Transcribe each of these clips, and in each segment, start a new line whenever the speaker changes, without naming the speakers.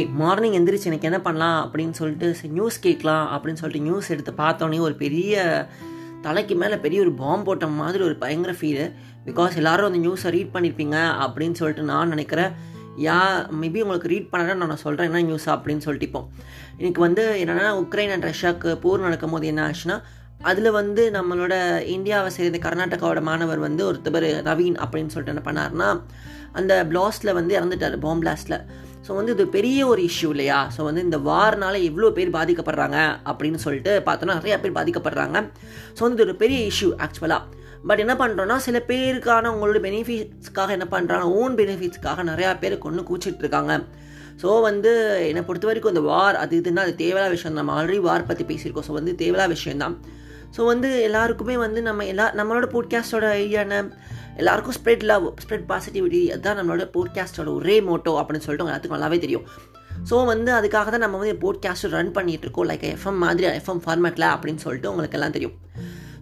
Okay morning எந்திரிச்சு எனக்கு என்ன பண்ணலாம் அப்படின்னு சொல்லிட்டு சரி நியூஸ் கேட்கலாம் அப்படின்னு சொல்லிட்டு நியூஸ் எடுத்து பார்த்தோன்னே ஒரு பெரிய தலைக்கு மேலே பெரிய ஒரு பாம்பு போட்ட மாதிரி ஒரு பயங்கர ஃபீலு பிகாஸ் எல்லாரும் அந்த நியூஸை ரீட் பண்ணியிருப்பீங்க அப்படின்னு சொல்லிட்டு நான் நினைக்கிறேன். யா மேபி உங்களுக்கு ரீட் பண்ணனா நான் சொல்கிறேன் என்ன நியூஸ் அப்படின்னு சொல்லிட்டு இப்போ. எனக்கு வந்து என்னென்னா உக்ரைன் அண்ட் ரஷ்யாவுக்கு போர் நடக்கும் போது என்ன ஆச்சுன்னா அதில் வந்து நம்மளோட இந்தியாவை சேர்ந்த கர்நாடகாவோட மாணவர் வந்து ஒருத்தவர் ரவீன் அப்படின்னு சொல்லிட்டு என்ன பண்ணார்னா அந்த பிளாஸ்டில் வந்து இறந்துட்டார் பாம் பிளாஸ்டில் ஸோ வந்து இது பெரிய ஒரு இஷ்யூ இல்லையா? ஸோ வந்து இந்த வார்னால் எவ்வளோ பேர் பாதிக்கப்படுறாங்க அப்படின்னு சொல்லிட்டு பார்த்தோன்னா நிறையா பேர் பாதிக்கப்படுறாங்க. ஸோ வந்து இது ஒரு பெரிய இஷ்யூ ஆக்சுவலாக பட் என்ன பண்ணுறோன்னா சில பேருக்கான உங்களோட பெனிஃபிட்ஸ்க்காக என்ன பண்ணுறாங்க ஓன் பெனிஃபிட்ஸ்க்காக நிறையா பேர் கொண்டு கூச்சிட்டு இருக்காங்க. ஸோ வந்து என்னை பொறுத்த வரைக்கும் இந்த வார் அது இதுன்னா அது தேவையான விஷயம் நம்ம ஆல்ரெடி வார் பற்றி பேசியிருக்கோம். ஸோ வந்து தேவையில்லாத விஷயம்தான் ஸோ வந்து எல்லாருக்குமே வந்து நம்ம எல்லா நம்மளோட போட்காஸ்டோட ஐடியான எல்லாருக்கும் ஸ்ப்ரெட் லவ் ஸ்ப்ரெட் பாசிட்டிவிட்டி அதுதான் நம்மளோட போட்காஸ்டோட ஒரே மோட்டோ அப்படின்னு சொல்லிட்டு எல்லாத்துக்கும் நல்லாவே தெரியும். ஸோ வந்து அதுக்காக தான் நம்ம வந்து போட்காஸ்ட் ரன் பண்ணிகிட்டு இருக்கோம் லைக் எஃப்எம் மாதிரி எஃப்எம் ஃபார்மேட்டில் அப்படின்னு சொல்லிட்டு உங்களுக்கு எல்லாம் தெரியும்.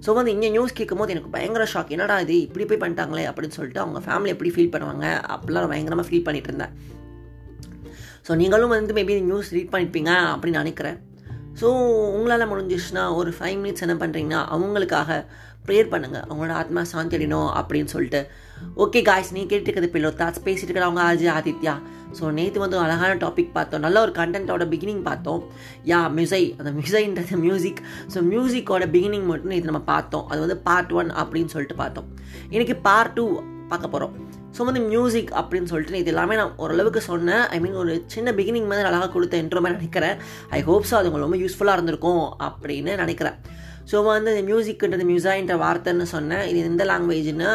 ஸோ வந்து இங்கே நியூஸ் கேட்கும்போது எனக்கு பயங்கர ஷாக் என்னடா இது இப்படி போய் பண்ணிட்டாங்களே அப்படின்னு சொல்லிட்டு அவங்க ஃபேமிலி எப்படி ஃபீல் பண்ணுவாங்க? அப்படிலாம் பயங்கரமாக ஃபீல் பண்ணிட்டு இருந்தேன். ஸோ நீங்களும் வந்து மேபி நியூஸ் ரீட் பண்ணியிருப்பீங்க அப்படின்னு நினைக்கிறேன். ஸோ உங்களால் முடிஞ்சிச்சுன்னா ஒரு ஃபைவ் மினிட்ஸ் என்ன பண்ணுறீங்கன்னா அவங்களுக்காக ப்ரேயர் பண்ணுங்கள் அவங்களோட ஆத்மா சாந்தி அடையணும் அப்படின்னு சொல்லிட்டு. ஓகே காய்ஸ் நீ கேட்டுருக்கிறது பில்லோ தாட்ஸ் பேசிட்டு இருக்கிறவங்க ஆஜி ஆதித்யா. ஸோ நேற்று வந்து ஒரு அழகான டாபிக் பார்த்தோம். நல்ல ஒரு கண்டென்ட்டோட பிகினிங் பார்த்தோம். யா மியூசை அந்த மியூசைன்றது மியூசிக் ஸோ மியூசிக்கோட பிகினிங் மட்டும் நேற்று நம்ம பார்த்தோம். அது வந்து பார்ட் ஒன் அப்படின்னு சொல்லிட்டு பார்த்தோம். இன்றைக்கி பார்ட் டூ பார்க்க போகிறோம் ஸோ வந்து மியூசிக் அப்படின்னு சொல்லிட்டு இது எல்லாமே நான் ஓரளவுக்கு சொன்னேன். ஐ மீன் ஒரு சின்ன பிகினிங் மாதிரி அழகாக கொடுத்த என்ட்ரோ மாதிரி நினைக்கிறேன். ஐ ஹோப்ஸோ அது உங்களுக்கு ரொம்ப யூஸ்ஃபுல்லாக இருந்திருக்கும் அப்படின்னு நினைக்கிறேன். ஸோ வந்து இந்த மியூசிக்ன்றது மியூசாயின்ற வார்த்தைன்னு சொன்னேன். இது எந்த லாங்குவேஜ்னா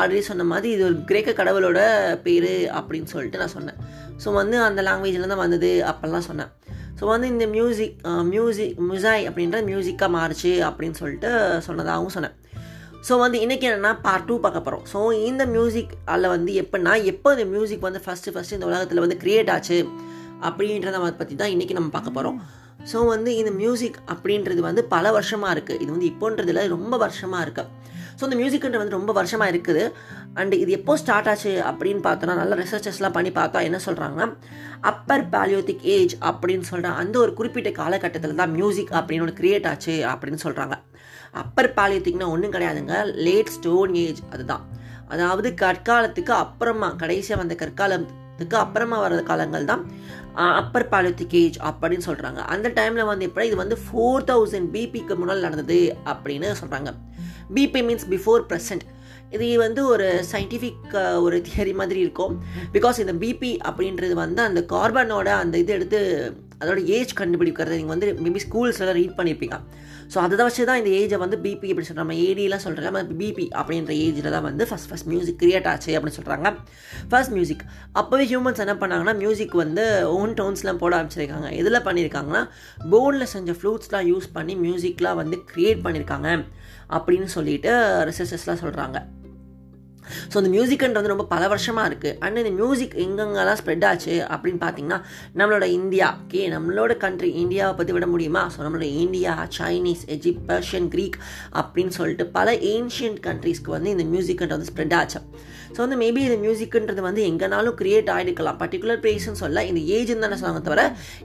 ஆல்ரெடி சொன்ன மாதிரி இது ஒரு கிரேக்க கடவுளோட பேர் அப்படின்னு சொல்லிட்டு நான் சொன்னேன். ஸோ வந்து அந்த லாங்குவேஜில் தான் வந்தது அப்போல்லாம் சொன்னேன். ஸோ வந்து இந்த மியூசிக் மியூசிக் மியூசாய் அப்படின்ற மியூசிக்காக மாறுச்சு அப்படின்னு சொல்லிட்டு சொன்னதாகவும் சொன்னேன். ஸோ வந்து இன்றைக்கி என்னென்னா பார்ட் டூ பார்க்க போகிறோம் ஸோ இந்த மியூசிக் அதில் வந்து எப்படின்னா எப்போ இந்த மியூசிக் வந்து ஃபஸ்ட்டு ஃபஸ்ட்டு இந்த உலகத்தில் வந்து க்ரியேட் ஆச்சு அப்படின்றத பற்றி தான் இன்றைக்கி நம்ம பார்க்க போகிறோம் ஸோ வந்து இந்த மியூசிக் அப்படின்றது வந்து பல வருஷமாக இருக்குது இது வந்து இப்போன்றதுல ரொம்ப வருஷமாக இருக்குது ஸோ இந்த மியூசிக்ன்றது வந்து ரொம்ப வருஷமாக இருக்குது. அண்டு இது எப்போ ஸ்டார்ட் ஆச்சு அப்படின்னு பார்த்தோன்னா நல்ல ரிசர்ச்சஸ்லாம் பண்ணி பார்த்தா என்ன சொல்கிறாங்கன்னா அப்பர் பேலியோத்திக் ஏஜ் அப்படின்னு சொல்கிற அந்த ஒரு குறிப்பிட்ட காலகட்டத்தில் தான் மியூசிக் அப்படின்னு ஒன்று க்ரியேட் ஆச்சு அப்படின்னு சொல்கிறாங்க அப்பர் பாலியத்திக்னா ஒன்றும் கிடையாதுங்க. லேட் ஸ்டோன் ஏஜ் அதுதான். அதாவது கற்காலத்துக்கு அப்புறமா கடைசியாக வந்த கற்காலம் காலத்துக்கு அப்புறமா வர காலங்கள் தான் அப்பர் பாலித்திக் ஏஜ் அப்படின்னு சொல்கிறாங்க அந்த டைமில் வந்து எப்படி இது வந்து ஃபோர் தௌசண்ட் பிபிக்கு முன்னால் நடந்தது அப்படின்னு சொல்கிறாங்க பிபி மீன்ஸ் பிஃபோர் ப்ரெசன்ட் இது வந்து ஒரு சயின்டிஃபிக் ஒரு தியரி மாதிரி இருக்கும். பிகாஸ் இந்த பிபி அப்படின்றது வந்து அந்த கார்பனோட அந்த இது எடுத்து அதோட ஏஜ் கண்டுபிடிக்கிறது நீங்கள் வந்து மேபி ஸ்கூல்ஸ்லாம் ரீட் பண்ணியிருப்பீங்க ஸோ அதை வச்சு தான் இந்த ஏஜை வந்து பிபி அப்படின்னு சொல்கிறோம் நம்ம சொல்கிற சொல்கிறாங்க பிபி அப்படின்ற ஏஜில் தான் வந்து ஃபஸ்ட் ஃபஸ்ட் மியூசிக் கிரியேட் ஆச்சு அப்படின்னு சொல்கிறாங்க ஃபர்ஸ்ட் மியூசிக் அப்போவே ஹியூமன்ஸ் என்ன பண்ணாங்கன்னா மியூசிக் வந்து ஓன் டோன்ஸ்லாம் போட ஆரம்பிச்சிருக்காங்க. எதில் பண்ணியிருக்காங்கன்னா போனில் செஞ்ச ஃப்ளூட்ஸ்லாம் யூஸ் பண்ணி மியூசிக்லாம் வந்து க்ரியேட் பண்ணியிருக்காங்க அப்படின்னு சொல்லிட்டு ரிசர்ச்சர்ஸ்லாம் சொல்கிறாங்க ஸோ இந்த மியூசிக்ன்றது ரொம்ப பல வருஷமாக இருக்குது அண்ட் இந்த மியூசிக் எங்கெங்கெல்லாம் ஸ்ப்ரெட் ஆச்சு அப்படின்னு பார்த்தீங்கன்னா நம்மளோட இந்தியா கே நம்மளோட கண்ட்ரி இந்தியாவை பற்றி விட முடியுமா? ஸோ நம்மளோட India Chinese Egypt Persian Greek அப்படின்னு சொல்லிட்டு பல ஏன்ஷியன்ட் கண்ட்ரீஸ்க்கு வந்து இந்த மியூசிக்ன்றது வந்து ஸ்ப்ரெட் ஆச்சு. ஸோ வந்து மேபி இந்த மியூசிக்ன்றது வந்து எங்கேனாலும் க்ரியேட் ஆகிருக்கலாம் பர்டிகுலர் பிளேஸ்னு சொல்ல இந்த ஏஜ்னு தானே சொன்னாங்க தவிர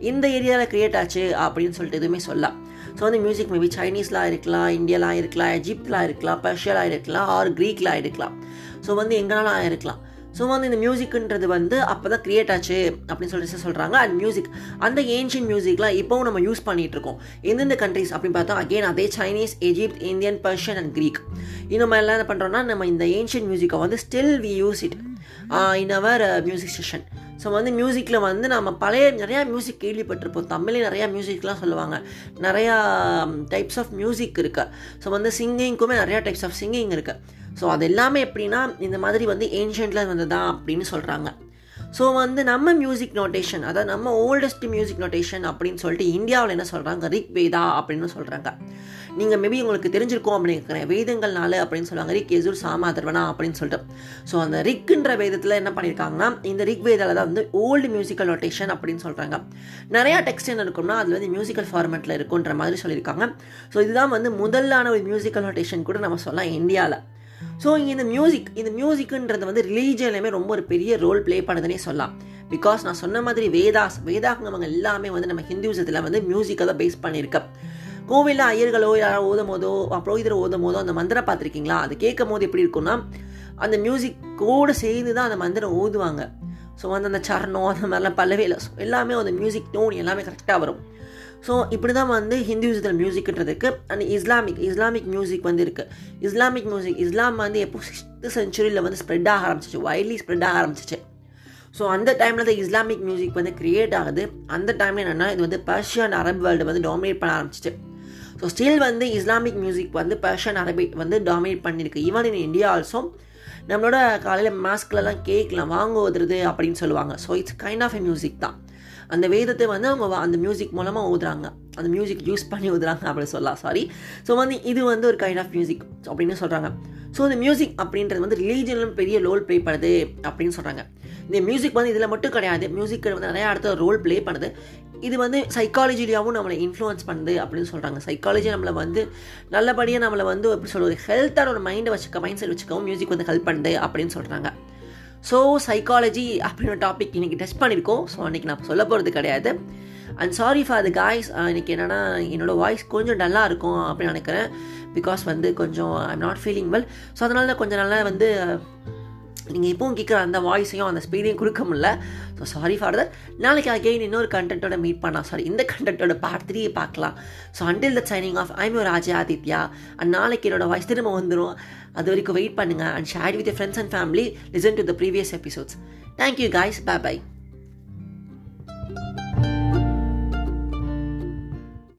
இந்த ஏரியாவில் க்ரியேட் ஆச்சு அப்படின்னு சொல்லிட்டு எதுவுமே சொல்லலாம். ஸோ வந்து மியூசிக் மேபி சைனீஸ்லாம் இருக்கலாம் இந்தியாலாம் இருக்கலாம் எஜிப்ட்லாம் இருக்கலாம் பர்ஷியலாக இருக்கலாம் ஆர் க்ரீக்லாம் இருக்கலாம். ஸோ வந்து எங்கனாலும் ஆயிருக்கலாம் ஸோ வந்து இந்த மியூசிக்ன்றது வந்து அப்போ தான் க்ரியேட் ஆச்சு அப்படின்னு சொல்லிட்டு சொல்கிறாங்க அண்ட் மியூசிக் அந்த ஏன்ஷியன் மியூசிக்லாம் இப்போவும் நம்ம யூஸ் பண்ணிகிட்டு இருக்கோம். எந்தெந்த கண்ட்ரிஸ் அப்படின்னு பார்த்தா அகெயின் அதே Chinese Egypt Indian Persian and Greek இந்த மாதிரிலாம் என்ன பண்ணுறோம்னா நம்ம இந்த ஏன்ஷியன் மியூசிக்கை வந்து still we use it in our music session so வந்து மியூசிக்கில் வந்து நம்ம பழைய நிறையா மியூசிக் கேள்விப்பட்டிருப்போம். தமிழே நிறையா மியூசிக்லாம் சொல்லுவாங்க. நிறையா டைப்ஸ் ஆஃப் மியூசிக் இருக்குது ஸோ வந்து சிங்கிங்க்குமே நிறையா டைப்ஸ் ஆஃப் சிங்கிங் இருக்குது ஸோ அது எல்லாமே எப்படின்னா இந்த மாதிரி வந்து ஏன்ஷியன்ட்டில் வந்ததா அப்படின்னு சொல்கிறாங்க ஸோ வந்து நம்ம மியூசிக் நோட்டேஷன் அதாவது நம்ம ஓல்டஸ்ட் மியூசிக் நோட்டேஷன் அப்படின்னு சொல்லிட்டு இந்தியாவில் என்ன சொல்கிறாங்க ரிக் வேதா அப்படின்னு சொல்கிறாங்க நீங்கள் மேபி உங்களுக்கு தெரிஞ்சிருக்கோம் அப்படின்னு நினைக்கிறேன். வேதங்கள்னால அப்படின்னு சொல்லுவாங்க. ரிக் எசூர் சாமா தர்வனா அப்படின்னு சொல்லிட்டு. ஸோ அந்த ரிக்குன்ற வேதத்தில் என்ன பண்ணியிருக்காங்கன்னா இந்த ரிக் வேதாவில் தான் வந்து ஓல்டு மியூசிக்கல் நோட்டேஷன் அப்படின்னு சொல்கிறாங்க நிறையா டெக்ஸ்ட் என்ன இருக்கும்னா அது வந்து மியூசிக்கல் ஃபார்மேட்டில் இருக்குன்ற மாதிரி சொல்லியிருக்காங்க. ஸோ இதுதான் வந்து முதலான ஒரு மியூசிக்கல் நோட்டேஷன் கூட நம்ம சொல்லலாம் இந்தியாவில் ஸோ இந்த மியூசிக் இந்த மியூசிக்குன்றது வந்து ரிலீஜன்லையுமே ரொம்ப ஒரு பெரிய ரோல் ப்ளே பண்ணதுனே சொல்லலாம். பிகாஸ் நான் சொன்ன மாதிரி வேதாஸ் வேதாங்கமங்க எல்லாமே வந்து நம்ம ஹிந்துவிசத்தில் வந்து மியூசிக்கை தான் பேஸ் பண்ணியிருக்கேன் கோவிலில் ஐயர்களோ யாரோ ஓதும் போதோ புரோகிதர் ஓதும் போதோ அந்த மந்திரம் பார்த்துருக்கீங்களா? அது கேட்கும் போது எப்படி இருக்கும்னா அந்த மியூசிக் கூட சேர்ந்து தான் அந்த மந்திரம் ஓதுவாங்க. ஸோ வந்து அந்த சரணம் அந்த மாதிரிலாம் பல்லவே இல்லை ஸோ எல்லாமே அந்த மியூசிக் டோன் எல்லாமே கரெக்டாக வரும். ஸோ இப்படி தான் வந்து ஹிந்துவிசத்தில் மியூசிக்ன்றதுக்கு அண்ட் இஸ்லாமிக் இஸ்லாமிக் மியூசிக் வந்து இருக்குது இஸ்லாமிக் மியூசிக் இஸ்லாம் வந்து எப்போ சிக்ஸ்த்து செஞ்சுரியில் வந்து ஸ்ப்ரெட் ஆக ஆரம்பிச்சிச்சு. வைட்லி ஸ்ப்ரெட் ஆக ஆரம்பிச்சிச்சு. ஸோ அந்த டைமில் தான் இஸ்லாமிக் மியூசிக் வந்து க்ரியேட் ஆகுது. அந்த டைமில் என்னென்னா இது வந்து பர்ஷியன் அரபு வேர்ல்டு வந்து டாமினேட் பண்ண ஆரம்பிச்சிச்சு. ஸோ ஸ்டில் வந்து இஸ்லாமிக் மியூசிக் வந்து பர்ஷியன் அரபி வந்து டாமினேட் பண்ணியிருக்கு ஈவன் இன் இந்தியா ஆல்சோ நம்மளோட காலையில் மாஸ்க்லலாம் கேட்கலாம் வாங்க ஓதுறது அப்படின்னு சொல்லுவாங்க. So it's kind of a music தான். அந்த வேதத்தை வந்து அவங்க அந்த மியூசிக் மூலமாக ஊதுறாங்க. அந்த மியூசிக் யூஸ் பண்ணி ஊதுறாங்க அப்படின்னு சொல்லலாம். சாரி ஸோ வந்து இது வந்து ஒரு கைண்ட் ஆஃப் மியூசிக் அப்படின்னு சொல்கிறாங்க ஸோ இந்த மியூசிக் அப்படின்றது வந்து ரிலீஜனிலும் பெரிய ரோல் ப்ளே பண்ணுது அப்படின்னு சொல்கிறாங்க இந்த மியூசிக் வந்து இதில் மட்டும் கிடையாது. மியூசிக் வந்து நிறையா இடத்துல ரோல் ப்ளே பண்ணுது. இது வந்து சைக்காலஜிலியாகவும் நம்மளை இன்ஃப்ளூயன்ஸ் பண்ணுது அப்படின்னு சொல்கிறாங்க சைக்காலஜி நம்மளை வந்து நல்லபடியாக நம்மளை வந்து எப்படி சொல்வது ஹெல்த்தான ஒரு மைண்டை வச்சுக்க மைண்ட் செட் வச்சுக்கவும் மியூசிக் வந்து ஹெல்ப் பண்ணுது அப்படின்னு சொல்கிறாங்க ஸோ சைக்காலஜி அப்படின்னு டாபிக் இன்றைக்கி டச் பண்ணியிருக்கோம். ஸோ அன்றைக்கி நான் சொல்ல போகிறது கிடையாது. And sorry for the guys இன்றைக்கி என்னென்னா என்னோடய வாய்ஸ் கொஞ்சம் டல்லாக இருக்கும் அப்படின்னு நினைக்கிறேன். பிகாஸ் வந்து கொஞ்சம் I'm not feeling well so அதனால் கொஞ்சம் நல்லா வந்து நீங்கள் இப்போவும் கேட்குற அந்த வாய்ஸையும் அந்த ஸ்பீடையும் கொடுக்க முடில ஸோ சாரி ஃபார் தட் நாளைக்கு அகெயின் இன்னொரு கண்டென்ட்டோட மீட் பண்ணலாம். சாரி இந்த கண்டென்ட்டோட பார்ட் த்ரீ பார்க்கலாம். So until the signing off I'm your Raja Adithya and நாளைக்கு என்னோட வாய்ஸ் திரும்ப வந்துடும் அது வரைக்கும் வெயிட் பண்ணுங்கள் and share with friends and family listen to the previous episodes thank you guys bye bye